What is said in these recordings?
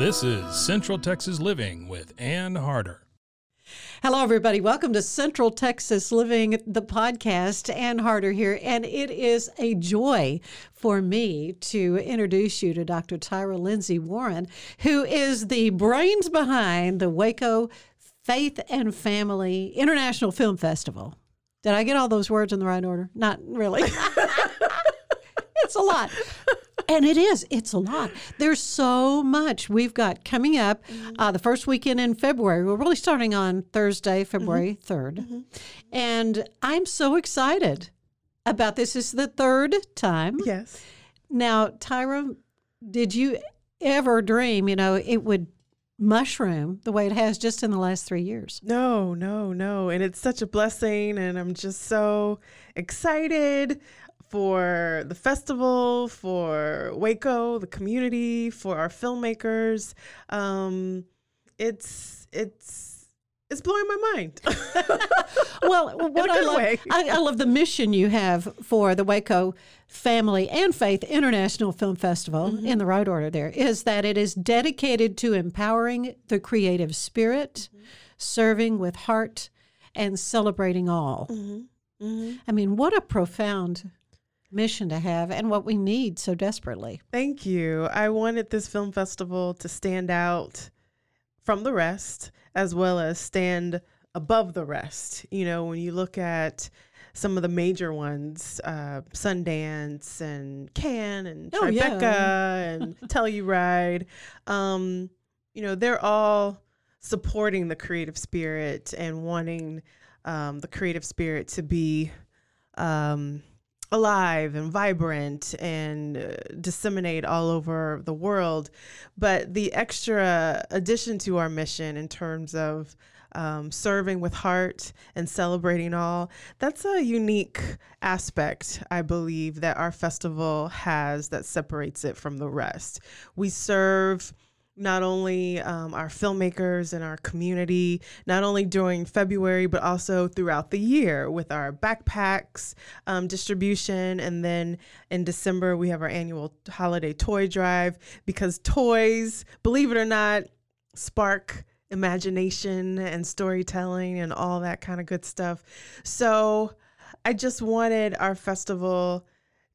This is Central Texas Living with Ann Harder. Hello, everybody. Welcome to Central Texas Living, the podcast. Ann Harder here, and it is a joy for me to introduce you to Dr. Tyra Lindsay Warren, who is the brains behind the Waco Faith and Family International Film Festival. Did I get all those words in the right order? Not really. it's a lot and it is it's a lot there's so much we've got coming up mm-hmm. uh, the first weekend in february we're really starting on thursday february mm-hmm. 3rd mm-hmm. and i'm so excited about this. this is the third time yes now tyra did you ever dream you know it would mushroom the way it has just in the last three years. No, no, no. And it's such a blessing. And I'm just so excited for the festival, for Waco, the community, for our filmmakers. Um, it's it's it's blowing my mind. well, what I love, I, I, love the mission you have for the Waco Family and Faith International Film Festival mm-hmm. in the right order. There is that it is dedicated to empowering the creative spirit, mm-hmm. serving with heart, and celebrating all. Mm-hmm. mm-hmm. I mean, what a profound mission to have and what we need so desperately. Thank you. I wanted this film festival to stand out from the rest as well as stand above the rest. You know, when you look at some of the major ones, uh, Sundance and Cannes and oh, Tribeca yeah. and Telluride, um, you know, they're all supporting the creative spirit and wanting um, the creative spirit to be um, alive and vibrant and uh, disseminate all over the world. But the extra addition to our mission in terms of um, serving with heart and celebrating all, that's a unique aspect, I believe, that our festival has that separates it from the rest. We serve not only um, our filmmakers and our community, not only during February, but also throughout the year with our backpacks um, distribution. And then in December, we have our annual holiday toy drive because toys, believe it or not, spark imagination and storytelling and all that kind of good stuff. So I just wanted our festival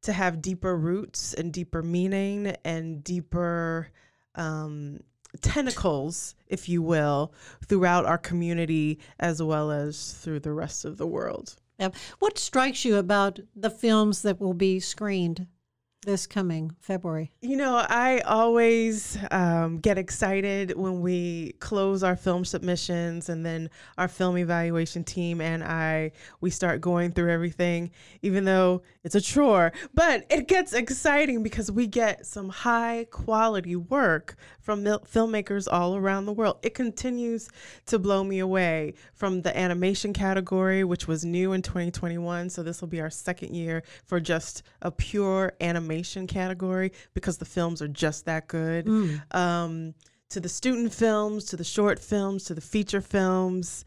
to have deeper roots and deeper meaning and deeper um, tentacles, if you will, throughout our community as well as through the rest of the world. What strikes you about the films that will be screened this coming February? You know, I always um, get excited when we close our film submissions and then our film evaluation team and I, we start going through everything, even though it's a chore. But it gets exciting because we get some high quality work from mil- filmmakers all around the world. It continues to blow me away from the animation category, which was new in 2021. So this will be our second year for just a pure animation animation category because the films are just that good. Mm. Um, to the student films, to the short films, to the feature films.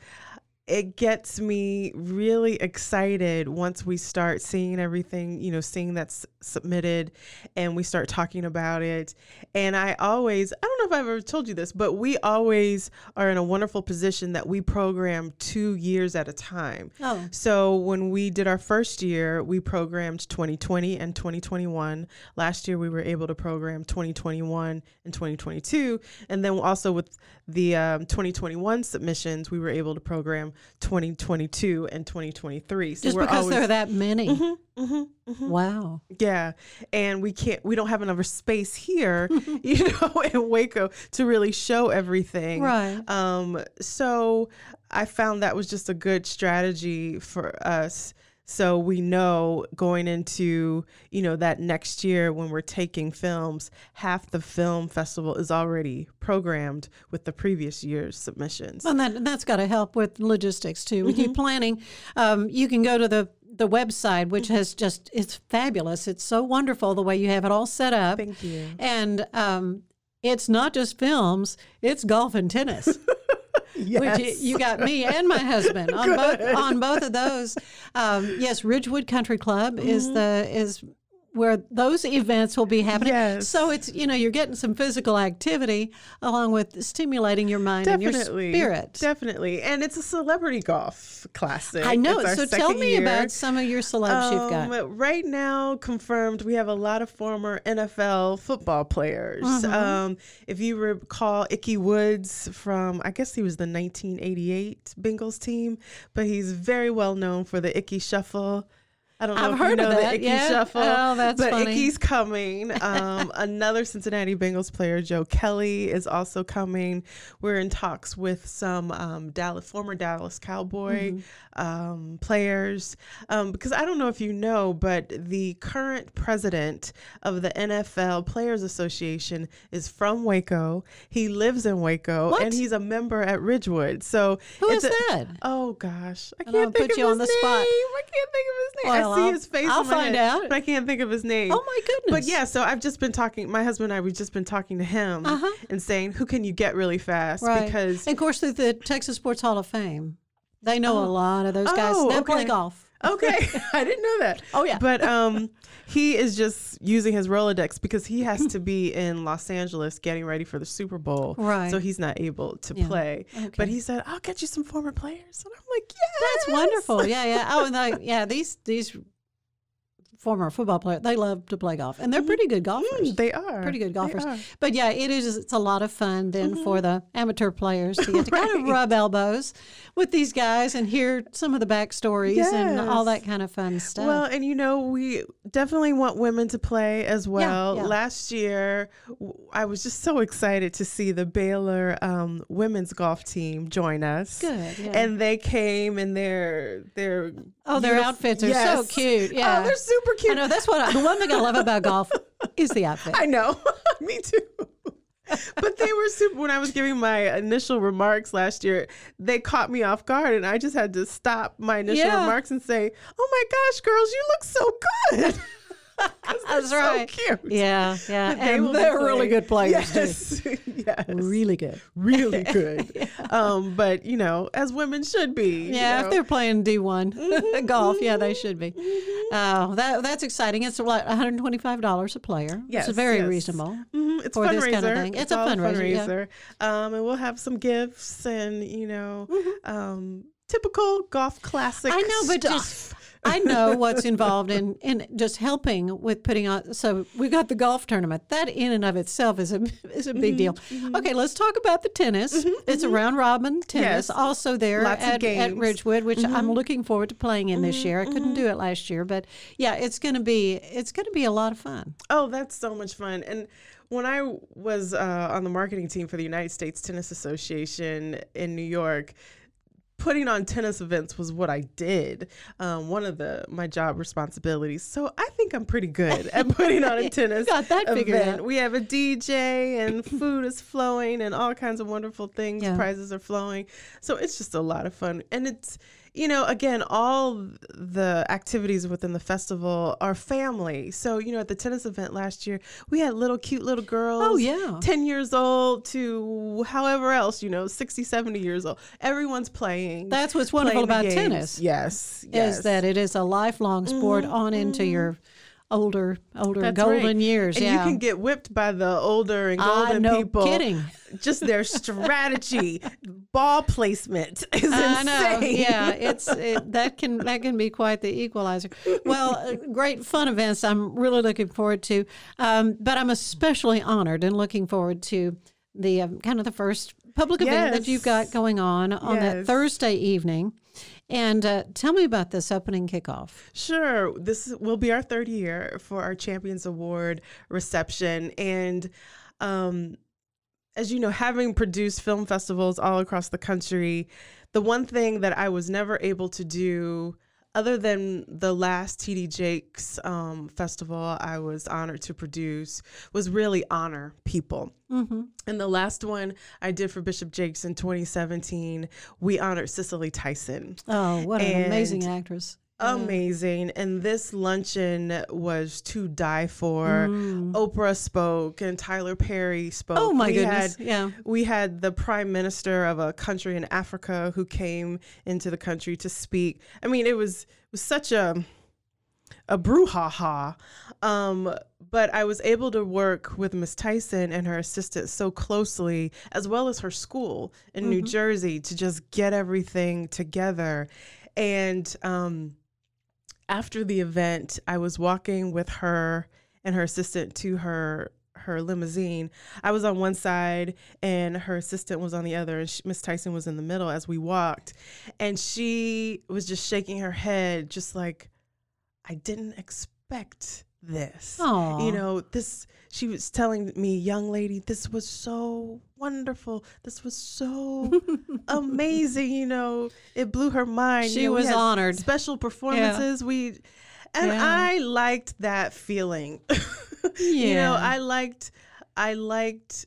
it gets me really excited once we start seeing everything, you know, seeing that's submitted and we start talking about it. And I always, I don't know if I've ever told you this, but we always are in a wonderful position that we program two years at a time. Oh. So when we did our first year, we programmed 2020 and 2021. Last year, we were able to program 2021 and 2022. And then also with the um, 2021 submissions, we were able to program 2022 and 2023. So Just because always, there are that many. Mm-hmm, Wow. yeah, and we can't. We don't have enough space here, you know, in Waco to really show everything. Right. Um. So I found that was just a good strategy for us. So we know going into you know that next year when we're taking films, half the film festival is already programmed with the previous year's submissions. Well, and that, that's got to help with logistics too. With Mm-hmm. you planning, um, you can go to the the website, Mm-hmm. which has just it's fabulous. It's so wonderful the way you have it all set up. Thank you. And um, it's not just films; it's golf and tennis. Yes. Which you, you got me and my husband on both on both of those. Um, yes, Ridgewood Country Club is the is where those events will be happening. Yes. So it's you know you're getting some physical activity along with stimulating your mind Definitely, and your spirit. Definitely, and it's a celebrity golf classic. I know. So tell me year. about some of your celebs you've got. Um, Right now, confirmed, we have a lot of former NFL football players. Mm-hmm. Um, if you recall Ickey Woods from, I guess he was the 1988 Bengals team, but he's very well known for the Ickey Shuffle. I don't know I've if heard you of know that, the Ickey yeah. Shuffle. Oh, that's but funny. Ickey's coming. Um, another Cincinnati Bengals player, Joe Kelly, is also coming. We're in talks with some um, Dallas, former Dallas Cowboy Mm-hmm. Um, players um, because I don't know if you know, but the current president of the NFL Players Association is from Waco. He lives in Waco, What? and he's a member at Ridgewood. So Who is a- that? Oh gosh, I can't don't think put of you his on the name. spot. I can't think of his name. Well, I see I'll- his face. I'll find head, out. but I can't think of his name. Oh my goodness! But yeah, so I've just been talking. My husband and I, we've just been talking to him Uh-huh. and saying, "Who can you get really fast?" right. Because and of course, through the Texas Sports Hall of Fame, they know a lot of those guys Oh, that play golf. okay, I didn't know that. Oh, yeah. but um, he is just using his Rolodex because he has to be in Los Angeles getting ready for the Super Bowl, Right. So he's not able to Yeah. play. Okay. But he said, "I'll get you some former players," and I'm like, "Yeah, That's wonderful. Yeah, yeah. Oh, and yeah, these these former football player, they love to play golf, and they're pretty good golfers. Mm, they are pretty good golfers. But yeah, it is. It's a lot of fun then for the amateur players to get to kind of rub elbows with these guys and hear some of the backstories and all that kind of fun stuff. Well, and you know, we definitely want women to play as well. yeah. Last year, I was just so excited to see the Baylor um, women's golf team join us. Good, yeah. And they came in their their oh, their outfits are so cute. Oh, yeah, Oh, they're super cute. I know that's what I, the one thing I love about golf is the outfit. I know. Me too. but they were super when I was giving my initial remarks last year, they caught me off guard and I just had to stop my initial Yeah. remarks and say, Oh my gosh, girls, you look so good. That's so right. cute. Yeah, yeah, they and they're really good players too. yes. yes. Really good. Really good. um, but you know, as women should be. you Yeah, know. if they're playing D one Mm-hmm, golf, yeah, they should be. Oh, that that's exciting. It's like one hundred twenty five dollars a player. Yes, it's very yes. reasonable. Mhm, It's for fundraiser. this kind of thing. It's a all fundraiser, yeah. Um, and we'll have some gifts and you know, Mm-hmm. um, typical golf classic. I know, but stuff. just I know what's involved in in just helping with putting on. So we got the golf tournament. That in and of itself is a is a big deal. Mm-hmm, Okay, let's talk about the tennis. It's a round robin tennis, Yes. also there at, at. Mm-hmm. Ridgewood, which I'm looking forward to playing in this year. I couldn't do it last year, but yeah, it's gonna be it's gonna be a lot of fun. Oh, that's so much fun. And when I was uh, on the marketing team for the United States Tennis Association in New York, putting on tennis events was what I did. Um, one of the my job responsibilities. So I think I'm pretty good at putting on a tennis Got that event. out. We have a DJ and food is flowing and all kinds of wonderful things. Yeah. Prizes are flowing. So it's just a lot of fun. And it's you know, again, all the activities within the festival are family. So, you know, at the tennis event last year, we had little cute little girls. Oh, yeah. 10 years old to however else, you know, 60, 70 years old. Everyone's playing. That's what's wonderful about games. tennis. Yes. yes. Is that it is a lifelong sport mm-hmm. on into your mm-hmm. Older older That's golden right. years. And yeah. you can get whipped by the older and Ah, golden no people. kidding. Just their strategy, ball placement is I know. insane. Yeah, it's it, that can that can be quite the equalizer. Well, uh, great fun events. I'm really looking forward to, um, but I'm especially honored and looking forward to the um, kind of the first public event that you've got going on on that Thursday evening. And uh, tell me about this opening kickoff. Sure. This will be our third year for our Champions Award reception. And um, as you know, having produced film festivals all across the country, the one thing that I was never able to do, other than the last TD Jakes um, festival I was honored to produce, was really honor people. Mm-hmm. And the last one I did for Bishop Jakes in 2017, we honored Cicely Tyson. Oh, what an amazing actress! Amazing. And this luncheon was to die for. Oprah spoke and Tyler Perry spoke. Mm. Oh my We goodness! had- yeah. we had the prime minister of a country in Africa who came into the country to speak. I mean, it was it was such a a brouhaha. Um, but I was able to work with Miss Tyson and her assistant so closely, as well as her school in New Jersey, to just get everything together. And um, after the event, I was walking with her and her assistant to her her limousine. I was on one side and her assistant was on the other, and Miss Tyson was in the middle as we walked, and she was just shaking her head, just like I didn't expect this. Aw. You know, this. She was telling me, young lady, this was so wonderful. This was so amazing. You know, it blew her mind. She You know, was honored. Special performances. We, and Yeah. I liked that feeling. yeah. You know, I liked, I liked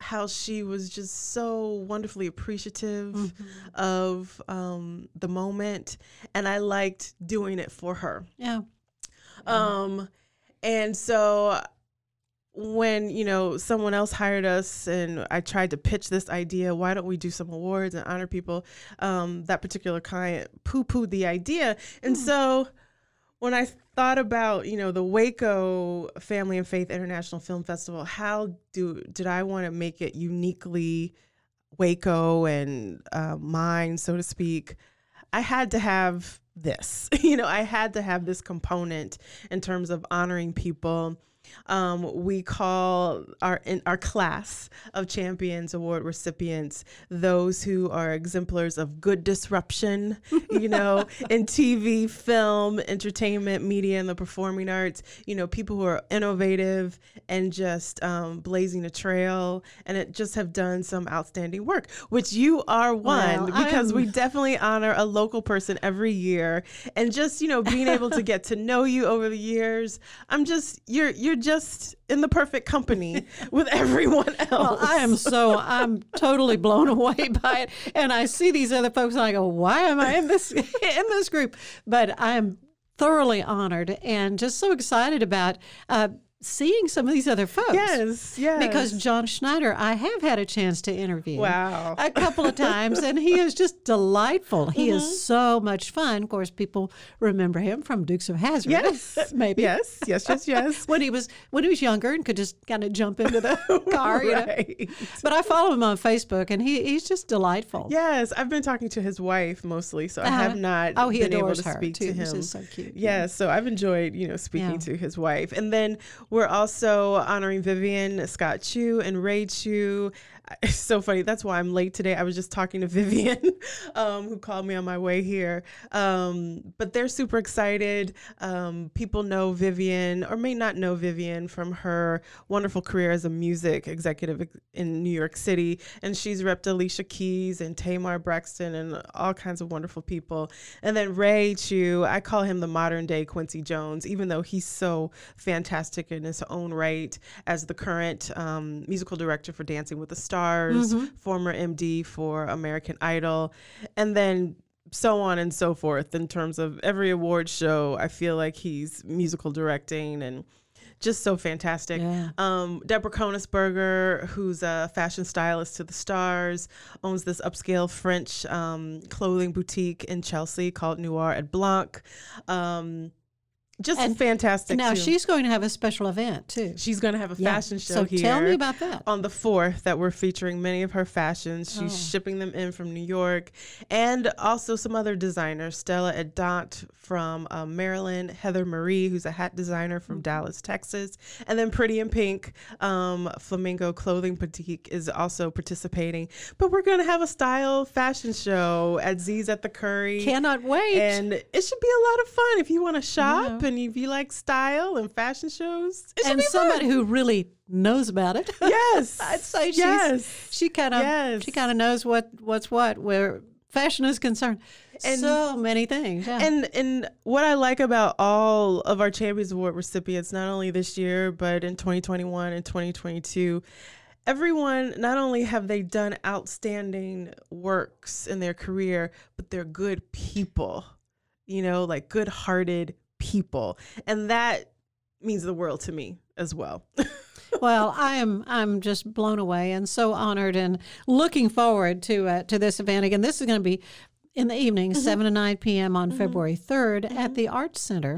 how she was just so wonderfully appreciative Mm-hmm. of um, the moment, and I liked doing it for her. Yeah. Um, and so when you know someone else hired us and I tried to pitch this idea, why don't we do some awards and honor people? Um, that particular client poo pooed the idea, and so when I thought about you know the Waco Family and Faith International Film Festival, how do did I want to make it uniquely Waco and uh, mine, so to speak? I had to have this. You know, I had to have this component in terms of honoring people. Um, we call our in our class of Champions Award recipients those who are exemplars of good disruption, you know, in TV, film, entertainment, media, and the performing arts. You know, people who are innovative and just um, blazing a trail, and it just have done some outstanding work, which you are one Well, because we I'm- definitely honor a local person every year, and just you know being able to get to know you over the years. I'm just you're you're just in the perfect company with everyone else. Well, I am so I'm totally blown away by it, and I see these other folks, and I go, "Why am I in this in this group?" But I am thoroughly honored and just so excited about uh, seeing some of these other folks. Yes, yes. Because John Schneider, I have had a chance to interview. Wow. A couple of times, and he is just delightful. He Mm-hmm. is so much fun. Of course, people remember him from Dukes of Hazzard. Yes, maybe. Yes, yes, yes, yes. When he was when he was younger and could just kind of jump into the car, you know. But I follow him on Facebook, and he, he's just delightful. Yes, I've been talking to his wife mostly, so I Uh-huh. have not Oh, he been able adores to her, speak too. to him. just so cute. Yes, so I've enjoyed, you know, speaking Yeah. to his wife. And then we're also honoring Vivian Scott Chew and Ray Chew. It's so funny. That's why I'm late today. I was just talking to Vivian, um, who called me on my way here. Um, but they're super excited. Um, people know Vivian or may not know Vivian from her wonderful career as a music executive in New York City. And she's repped Alicia Keys and Tamar Braxton and all kinds of wonderful people. And then Ray Chew, I call him the modern day Quincy Jones, even though he's so fantastic in his own right as the current um, musical director for Dancing with the Stars, former MD for American Idol. And then so on and so forth in terms of every award show. I feel like he's musical directing and just so fantastic. Yeah. Um, Deborah Konisberger, who's a fashion stylist to the stars, owns this upscale French um, clothing boutique in Chelsea called Noir et Blanc. Um, just And fantastic. now too. she's going to have a special event too. she's going to have a Yeah. fashion show So here tell me about that. on the 4th that we're featuring many of her fashions. She's Oh. shipping them in from New York and also some other designers Stella Adant from um, Maryland, Heather Marie, who's a hat designer from Mm-hmm. Dallas, Texas, and then Pretty in Pink, um, Flamingo Clothing Boutique is also participating. But we're going to have a style fashion show at Z's at the Curry. Cannot wait. and it should be a lot of fun if you want to shop Yeah. And if you like style and fashion shows. And somebody fun. who really knows about it. Yes. I'd say yes. she kind of Yes. she kind of knows what what's what where fashion is concerned. And- so many things. Yeah. And and what I like about all of our Champions Award recipients, not only this year but in 2021 and 2022, everyone not only have they done outstanding works in their career, but they're good people. You know, like good-hearted people, and that means the world to me as well. well, I am I'm just blown away and so honored and looking forward to uh, to this event again. This is going to be in the evening, Mm-hmm. 7 to 9 p.m. on February 3rd at the Arts Center,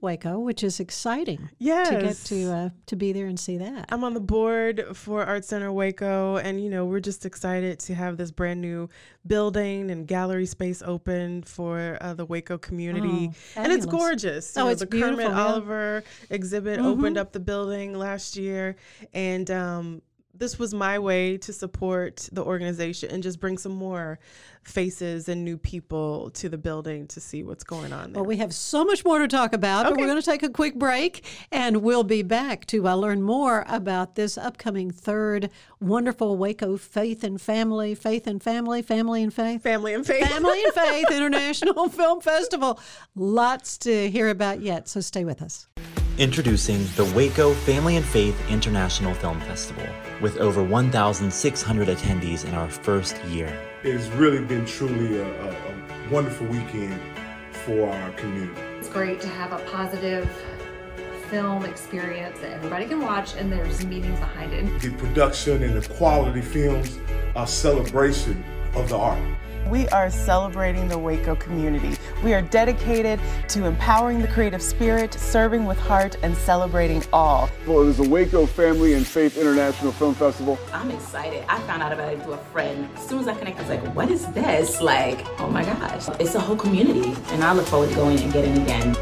Waco, which is exciting Mm-hmm. yes. to get to uh, to be there and see that. I'm on the board for Art Center Waco, and you know we're just excited to have this brand new building and gallery space open for uh, the Waco community, Oh, and it's gorgeous. You Oh, know, it's the beautiful, Kermit yeah. Mm-hmm. Oliver exhibit opened up the building last year, and um, this was my way to support the organization and just bring some more faces and new people to the building to see what's going on there. Well, we have so much more to talk about, but we're going to take a quick break and we'll be back to uh, learn more about this upcoming third wonderful Waco Faith and Family, Faith and Family, Family and Faith. Family and faith. Family and Faith International Film Festival. Lots to hear about yet, so stay with us. Introducing the Waco Family and Faith International Film Festival. With over 1,600 attendees in our first year. It has really been truly a, a, a wonderful weekend for our community. It's great to have a positive film experience that everybody can watch and there's meaning behind it. The production and the quality films are celebration of the art. We are celebrating the Waco community. We are dedicated to empowering the creative spirit, serving with heart, and celebrating all. Well, it is the Waco Family and Faith International Film Festival. I'm excited. I found out about it through a friend. As soon as I connected, I was like, what is this? Like, oh my gosh. It's a whole community. And I look forward to going and getting again.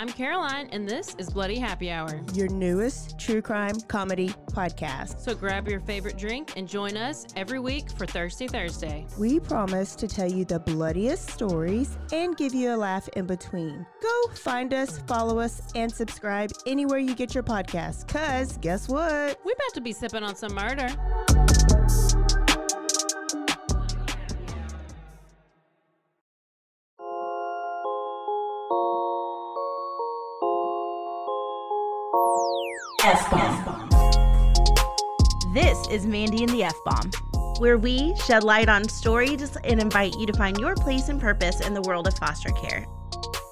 I'm Caroline, and this is Bloody Happy Hour. your newest true crime comedy podcast. So grab your favorite drink and join us every week for Thirsty Thursday. We promise to tell you the bloodiest stories and give you a laugh in between. Go find us, follow us, and subscribe anywhere you get your podcasts. Cause guess what? We're about to be sipping on some murder. Is Mandy and the F Bomb, where we shed light on stories and invite you to find your place and purpose in the world of foster care.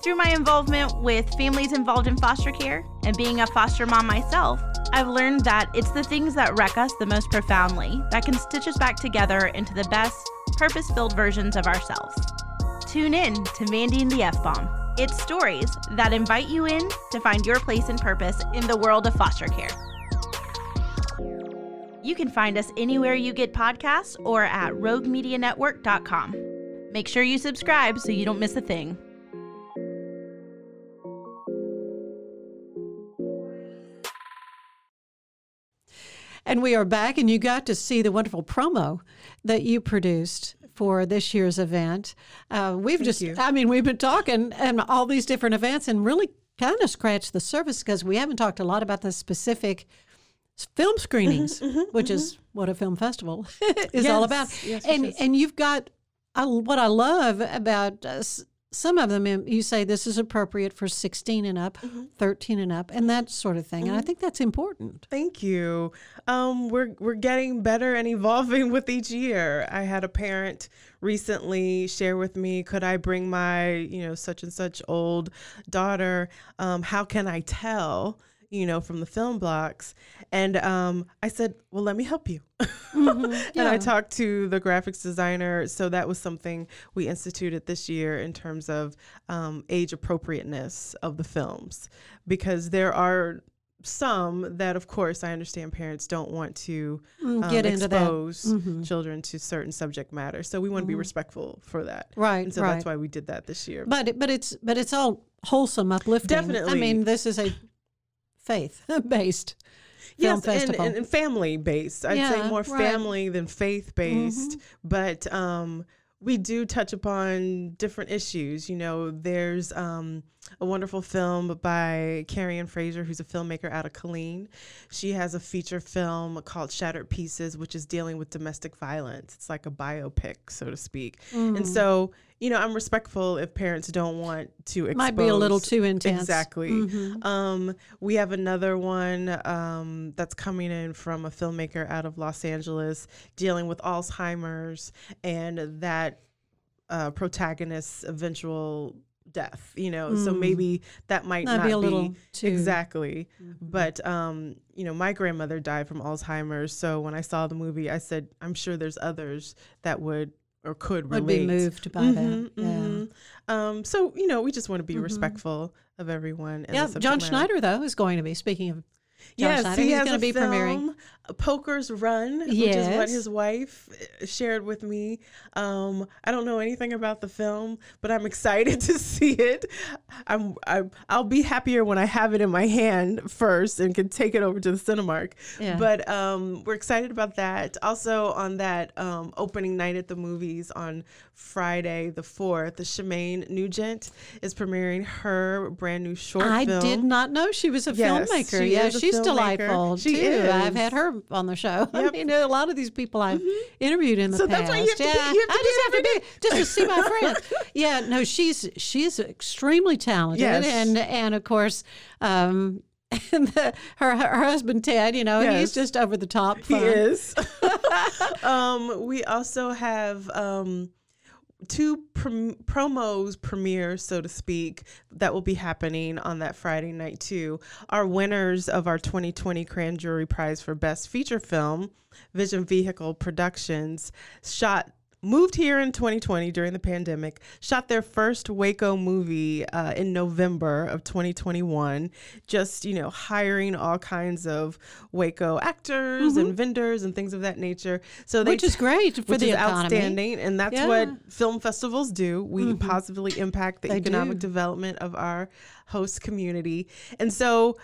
Through my involvement with families involved in foster care and being a foster mom myself, I've learned that it's the things that wreck us the most profoundly that can stitch us back together into the best, purpose filled versions of ourselves. Tune in to Mandy and the F Bomb. It's stories that invite you in to find your place and purpose in the world of foster care. You can find us anywhere you get podcasts or at roguemedianetwork.com. Make sure you subscribe so you don't miss a thing. And we are back, and you got to see the wonderful promo that you produced for this year's event. Uh, we've just—I mean, we've been talking and all these different events and really kind of scratched the surface because we haven't talked a lot about the specific film screenings, which is what a film festival is all about. yes, and yes, yes. and you've got I, what I love about uh, some of them. um, You say this is appropriate for 16 and up, 13 and up, and that sort of thing. And I think that's important. Thank you. Um, we're we're getting better and evolving with each year. I had a parent recently share with me, could I bring my you know such and such old daughter? Um, how can I tell? You know, from the film blocks, and um, I said, "Well, let me help you." and yeah. I talked to the graphics designer, so that was something we instituted this year in terms of um, age appropriateness of the films, because there are some that, of course, I understand parents don't want to Mm, um, get into expose Mhm. children to certain subject matter. So we want to be Mhm. respectful for that, Right, And so right. that's why we did that this year. But it, but it's but it's all wholesome, uplifting. Definitely. I mean, this is a faith based yes, and, and, family based. I'd say Yeah, more right. family than faith based. Mhm. But um, we do touch upon different issues. You know, there's um, a wonderful film by Carrie Ann Fraser, who's a filmmaker out of Killeen. She has a feature film called Shattered Pieces, which is dealing with domestic violence. It's like a biopic, so to speak. Mm. And so, you know, I'm respectful if parents don't want to expose. Might be a little too intense. Exactly. Mhm. Um, we have another one um, that's coming in from a filmmaker out of Los Angeles dealing with Alzheimer's and that uh, protagonist's eventual death. You know, so Mm. maybe that might Might not be a little too- Mm-hmm. exactly. But um, you know, my grandmother died from Alzheimer's, so when I saw the movie, I said, I'm sure there's others that would or could Would be moved by that, Mhm, yeah. mhm. Um, so you know, we just want to be Mhm. respectful of everyone. and yeah, John. Schneider though is going to be speaking of Yes, Schneider. he has going to be premiering. film, Poker's Run, which is what his wife uh, shared with me. Um, I don't know anything about the film, but I'm excited to see it. I'm, I'm I'll be happier when I have it in my hand first and can take it over to the Cinemark. Yeah. But um, we're excited about that. Also on that um, opening night at the movies on Friday the fourth, the Shemane Nugent is premiering her brand new short I film. did not know she was a Yes, filmmaker. she yeah, a she's delightful She too. is. I've had her on the show. I Yep. mean, a lot of these people I've interviewed in the So past. that's why you have to be- yeah, you have to I just have to be just to see my friend. Yeah, no, she's she's extremely talented, Yes. and and of course. Um, and the, her her husband Ted, you know, he's just over the top. He is. um, we also have um, two prom- promos premieres, so to speak, that will be happening on that Friday night too. Our winners of our 2020 Grand Jury Prize for Best Feature Film, Vision Vehicle Productions, shot. Moved here in 2020 during the pandemic, shot their first Waco movie uh, in November of 2021. Just, you know, hiring all kinds of Waco actors and vendors and things of that nature. So they Mm-hmm. Which is great for which the is economy. outstanding, and that's Yeah. what film festivals do. We positively impact the They economic do. development of our host community, and so.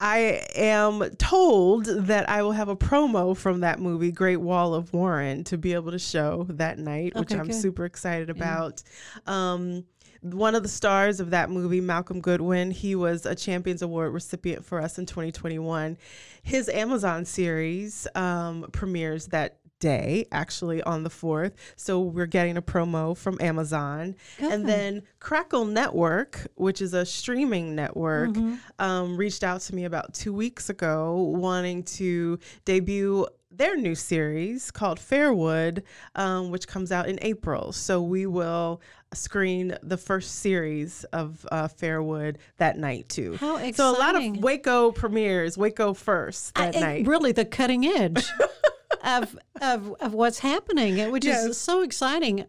I am told that I will have a promo from that movie, Great Wall of Warren, to be able to show that night, which I'm good. super excited about. Um, one of the stars of that movie, Malcolm Goodwin, he was a Champions Award recipient for us in 2021. His Amazon series um, premieres that day, actually on the 4th. So we're getting a promo from Amazon. Good. And then Crackle Network, which is a streaming network, um, reached out to me about two weeks ago wanting to debut their new series called Fairwood, um, which comes out in April. So we will screen the first series of uh, Fairwood that night too. How exciting! So a lot of Waco premieres, Waco first that I- night. Really, the cutting edge of, of of what's happening, which Yes. is so exciting.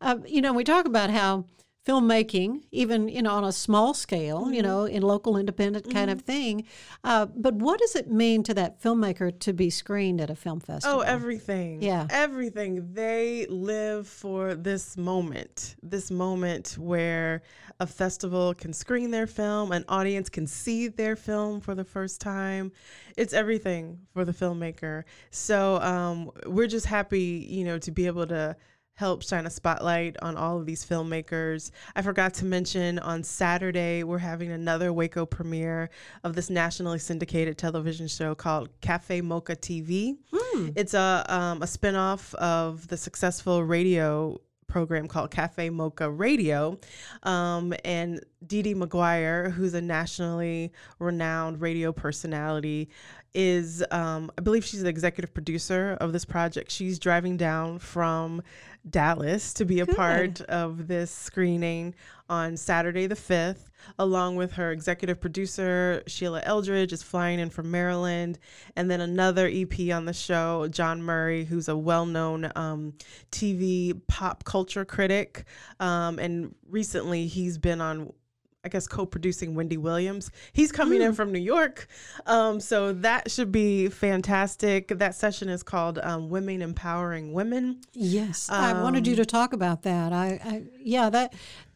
Uh, you know, we talk about how filmmaking, even you know on a small scale, you Mhm. know, in local independent kind of thing. Uh, but what does it mean to that filmmaker to be screened at a film festival? Oh, everything. Yeah. Everything. They live for this moment, this moment where a festival can screen their film, an audience can see their film for the first time. It's everything for the filmmaker. So um, we're just happy, you know, to be able to help shine a spotlight on all of these filmmakers. I forgot to mention on Saturday, we're having another Waco premiere of this nationally syndicated television show called Cafe Mocha TV. It's a, um, a spinoff of the successful radio program called Cafe Mocha Radio. Um, and Dee Dee McGuire, who's a nationally renowned radio personality, is, um, I believe she's the executive producer of this project. She's driving down from Dallas to be a part of this screening on Saturday the 5th, along with her executive producer, Sheila Eldridge, is flying in from Maryland. And then another EP on the show, Jawn Murray, who's a well known um, TV pop culture critic. Um, and recently he's been on I guess co-producing Wendy Williams. He's coming in from New York, um, so that should be fantastic. That session is called um, "Women Empowering Women." Yes, I wanted you Um, to talk about that. I, I yeah, that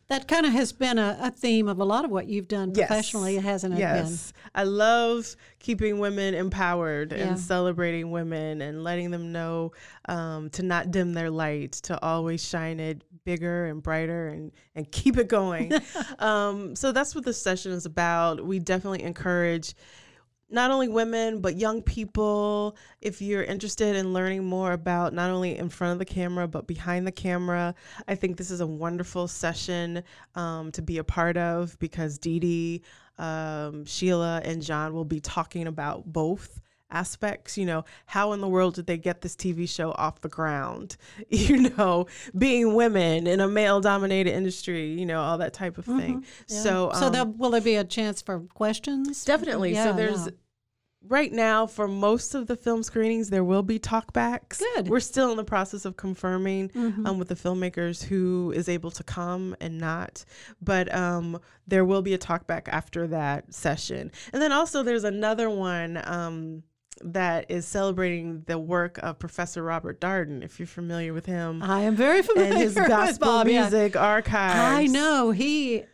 that kind of has been a, a theme of a lot of what you've done Yes. professionally, hasn't it Yes. I love keeping women empowered Yeah. and celebrating women and letting them know um, to not dim their light, to always shine it bigger and brighter and, and keep it going. um, so that's what this session is about. We definitely encourage not only women but young people. If you're interested in learning more about not only in front of the camera but behind the camera i think this is a wonderful session um, to be a part of because Dee Dee, um, sheila and john will be talking about both aspects you know how in the world did they get this tv show off the ground you know being women in a male dominated industry you know all that type of thing Mhm. Yeah. so so um, there, will there be a chance for questions? Definitely. Yeah, so there's yeah. right now for most of the film screenings there will be talkbacks. Good. We're still in the process of confirming Mhm. um, with the filmmakers who is able to come and not, but um, there will be a talkback after that session. And then also there's another one. Um, that is celebrating the work of Professor Robert Darden, if you're familiar with him. I am very familiar And his with gospel Bob, yeah. music archives. I know he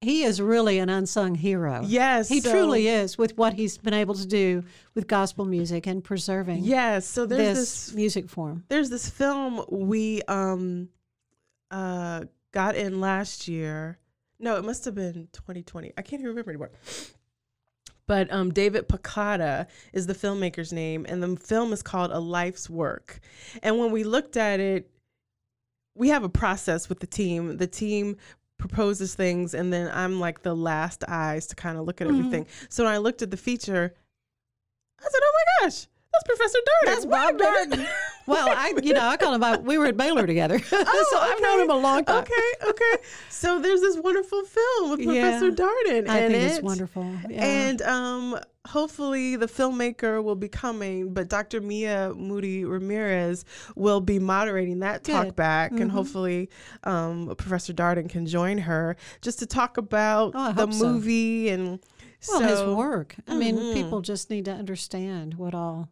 he is really an unsung hero. Yes, he so- truly is with what he's been able to do with gospel music and preserving. Yes, so there's this, this music form. there's this film we um uh got in last year. No, it must have been 2020. I can't even remember anymore. But um, David Licata is the filmmaker's name, and the film is called A Life's Work. And when we looked at it, we have a process with the team. The team proposes things, and then I'm like the last eyes to kind of look at Mhm. everything. So when I looked at the feature, I said, "Oh my gosh, that's Professor Darden. That's Bob. Darden. Well, I you know I call him. We were at Baylor together, so Oh, I've known him a long time. Okay, okay. So there's this wonderful film with Yeah. Professor Darden. I in think it's wonderful. Yeah. And um, hopefully the filmmaker will be coming, but Dr. Mia Moody Ramirez will be moderating that talk Good. back, Mhm. and hopefully um, Professor Darden can join her just to talk about Oh, the hope so. movie and well, so, his work. I mean, Mhm. people just need to understand what all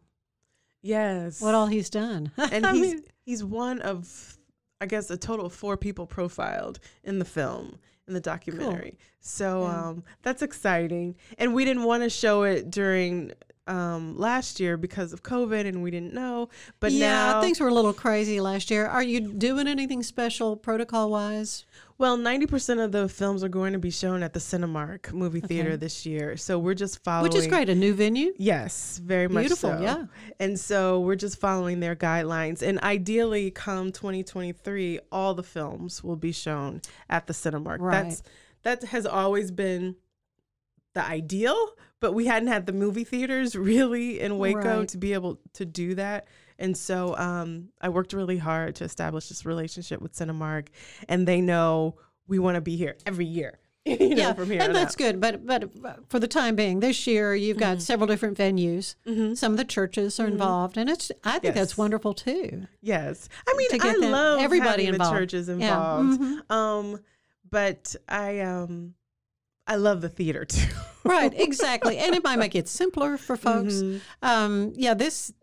Yes. what all he's done. and he's mean, he's one of I guess a total of four people profiled in the film in the documentary. So Yeah. um, that's exciting. And we didn't want to show it during um, last year because of COVID, and we didn't know. But yeah, now things were a little crazy last year. Are you doing anything special protocol wise? Well, 90% of the films are going to be shown at the Cinemark movie Okay. theater this year. So we're just following. Which is great. A new venue. Yes, very much Beautiful, so. yeah. And so we're just following their guidelines. And ideally, come 2023, all the films will be shown at the Cinemark. Right. That's that has always been the ideal, but we hadn't had the movie theaters really in Waco Right. to be able to do that. And so um, I worked really hard to establish this relationship with Cinemark, and they know we want to be here every year. you know, yeah, from here and that's out. good. But but for the time being, this year you've got Mhm. several different venues. Some of the churches are Mhm. involved, and it's I think Yes. that's wonderful too. Yes, I mean I them- love everybody involved. the churches Yeah. involved. Mhm. Um, but I um I love the theater too. right, exactly, and it might make it simpler for folks. Mhm. Um, yeah, this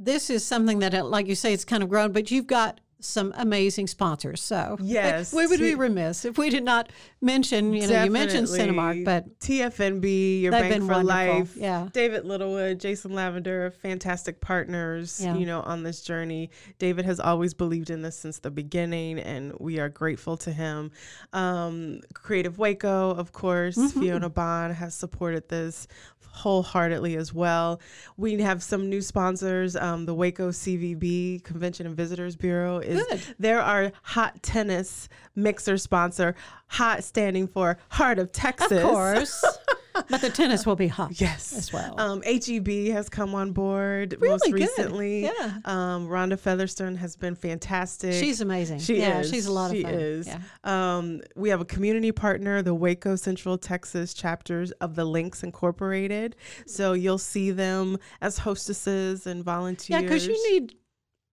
this is something that, uh, like you say, it's kind of grown, but you've got some amazing sponsors. So Yes, we would be remiss if we did not mention. You know, you mentioned Cinemark, but TFNB, your bank been for wonderful, life. yeah. David Littlewood, Jason Lavender, fantastic partners, Yeah. you know, on this journey. David has always believed in this since the beginning, and we are grateful to him. Um, Creative Waco, of course, Mhm. Fiona Bond has supported this wholeheartedly as well. We have some new sponsors. Um, the Waco CVB Convention and Visitors Bureau is Good. there are hot tennis mixer sponsor. Hot standing for Heart of Texas. of course, but the tennis will be hot. Yes. as well. Um, HEB has come on board most Really good. recently. Yeah. Um, Rhonda Featherstone has been fantastic. She's amazing. She Yeah, is. she's a lot of she fun. is. Yeah. Um, we have a community partner, the Waco Central Texas chapters of the Links Incorporated. So you'll see them as hostesses and volunteers. yeah, because you need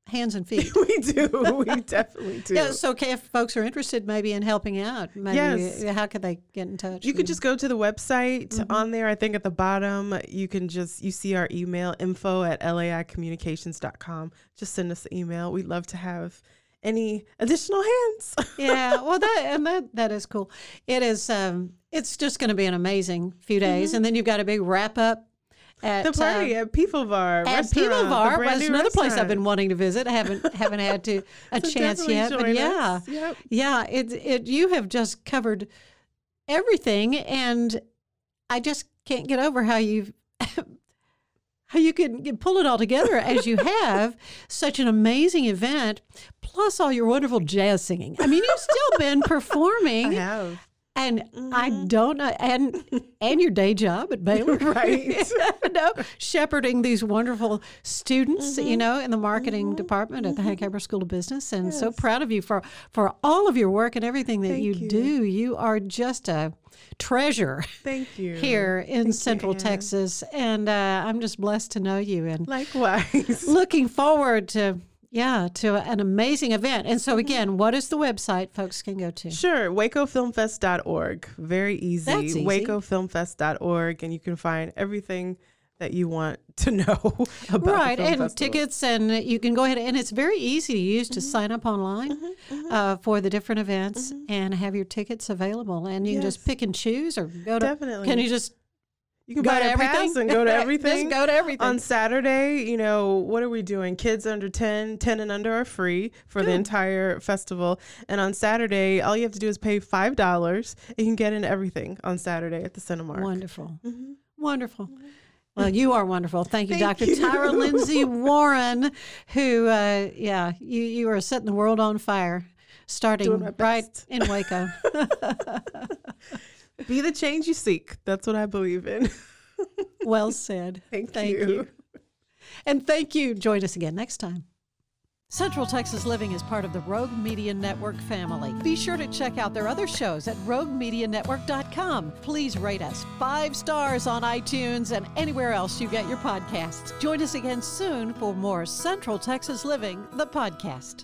hands and feet. we do. We definitely do. Yeah, so okay, if folks are interested maybe in helping out, maybe Yes. how could they get in touch? You can just go to the website Mm-hmm. on there. I think at the bottom, you can just, you see our email info at laicommunications.com. Just send us an email. We'd love to have any additional hands. yeah, well that and that that is cool. It is um it's just going to be an amazing few days and then you've got a big wrap up at the party uh, at Pivovar at restaurant, Pivovar, new another place I've been wanting to visit. I haven't haven't had to a So chance yet, but yeah. Yep. yeah, it it you have just covered everything, and I just can't get over how you've how you can can pull it all together as you have such an amazing event, plus all your wonderful jazz singing. I mean, you've still been performing. I have. And I mm-hmm. don't know, and and your day job at Baylor, Right. no, shepherding these wonderful students, you mm-hmm. know, in the marketing mm-hmm. department at the Hankamer School of Business, and so proud of you for for all of your work and everything that you, you. do. You are just a treasure Thank you. here in Thank Central Ann. Texas, and uh, I'm just blessed to know you and Likewise. looking forward to. Yeah, to an amazing event. And so, mm-hmm. again, what is the website folks can go to? Sure, wacofilmfest.org. Very easy. That's easy. wacofilmfest.org and you can find everything that you want to know about the right and festival. tickets and you can go ahead and it's very easy to use to mm-hmm. sign up online mm-hmm, Uh, for the different events and have your tickets available and you can just pick and choose or go to Definitely. can you just You can go buy to a everything pass and go to everything. Just go to everything On Saturday, you know, what are we doing? Kids under 10, 10 and under are free for the entire festival. And on Saturday, all you have to do is pay $5 and you can get in everything on Saturday at the Cinemark. wonderful Mhm. wonderful well you are wonderful thank you Thank dr you. tyra lindsay warren who uh, yeah you, you are setting the world on fire starting right in waco Be the change you seek. That's what I believe in. well said Thank, Thank you. you. And thank you. Join us again next time. Central Texas Living is part of the Rogue Media Network family. Be sure to check out their other shows at roguemedianetwork.com. Please rate us five stars on iTunes and anywhere else you get your podcasts. Join us again soon for more Central Texas Living, the podcast.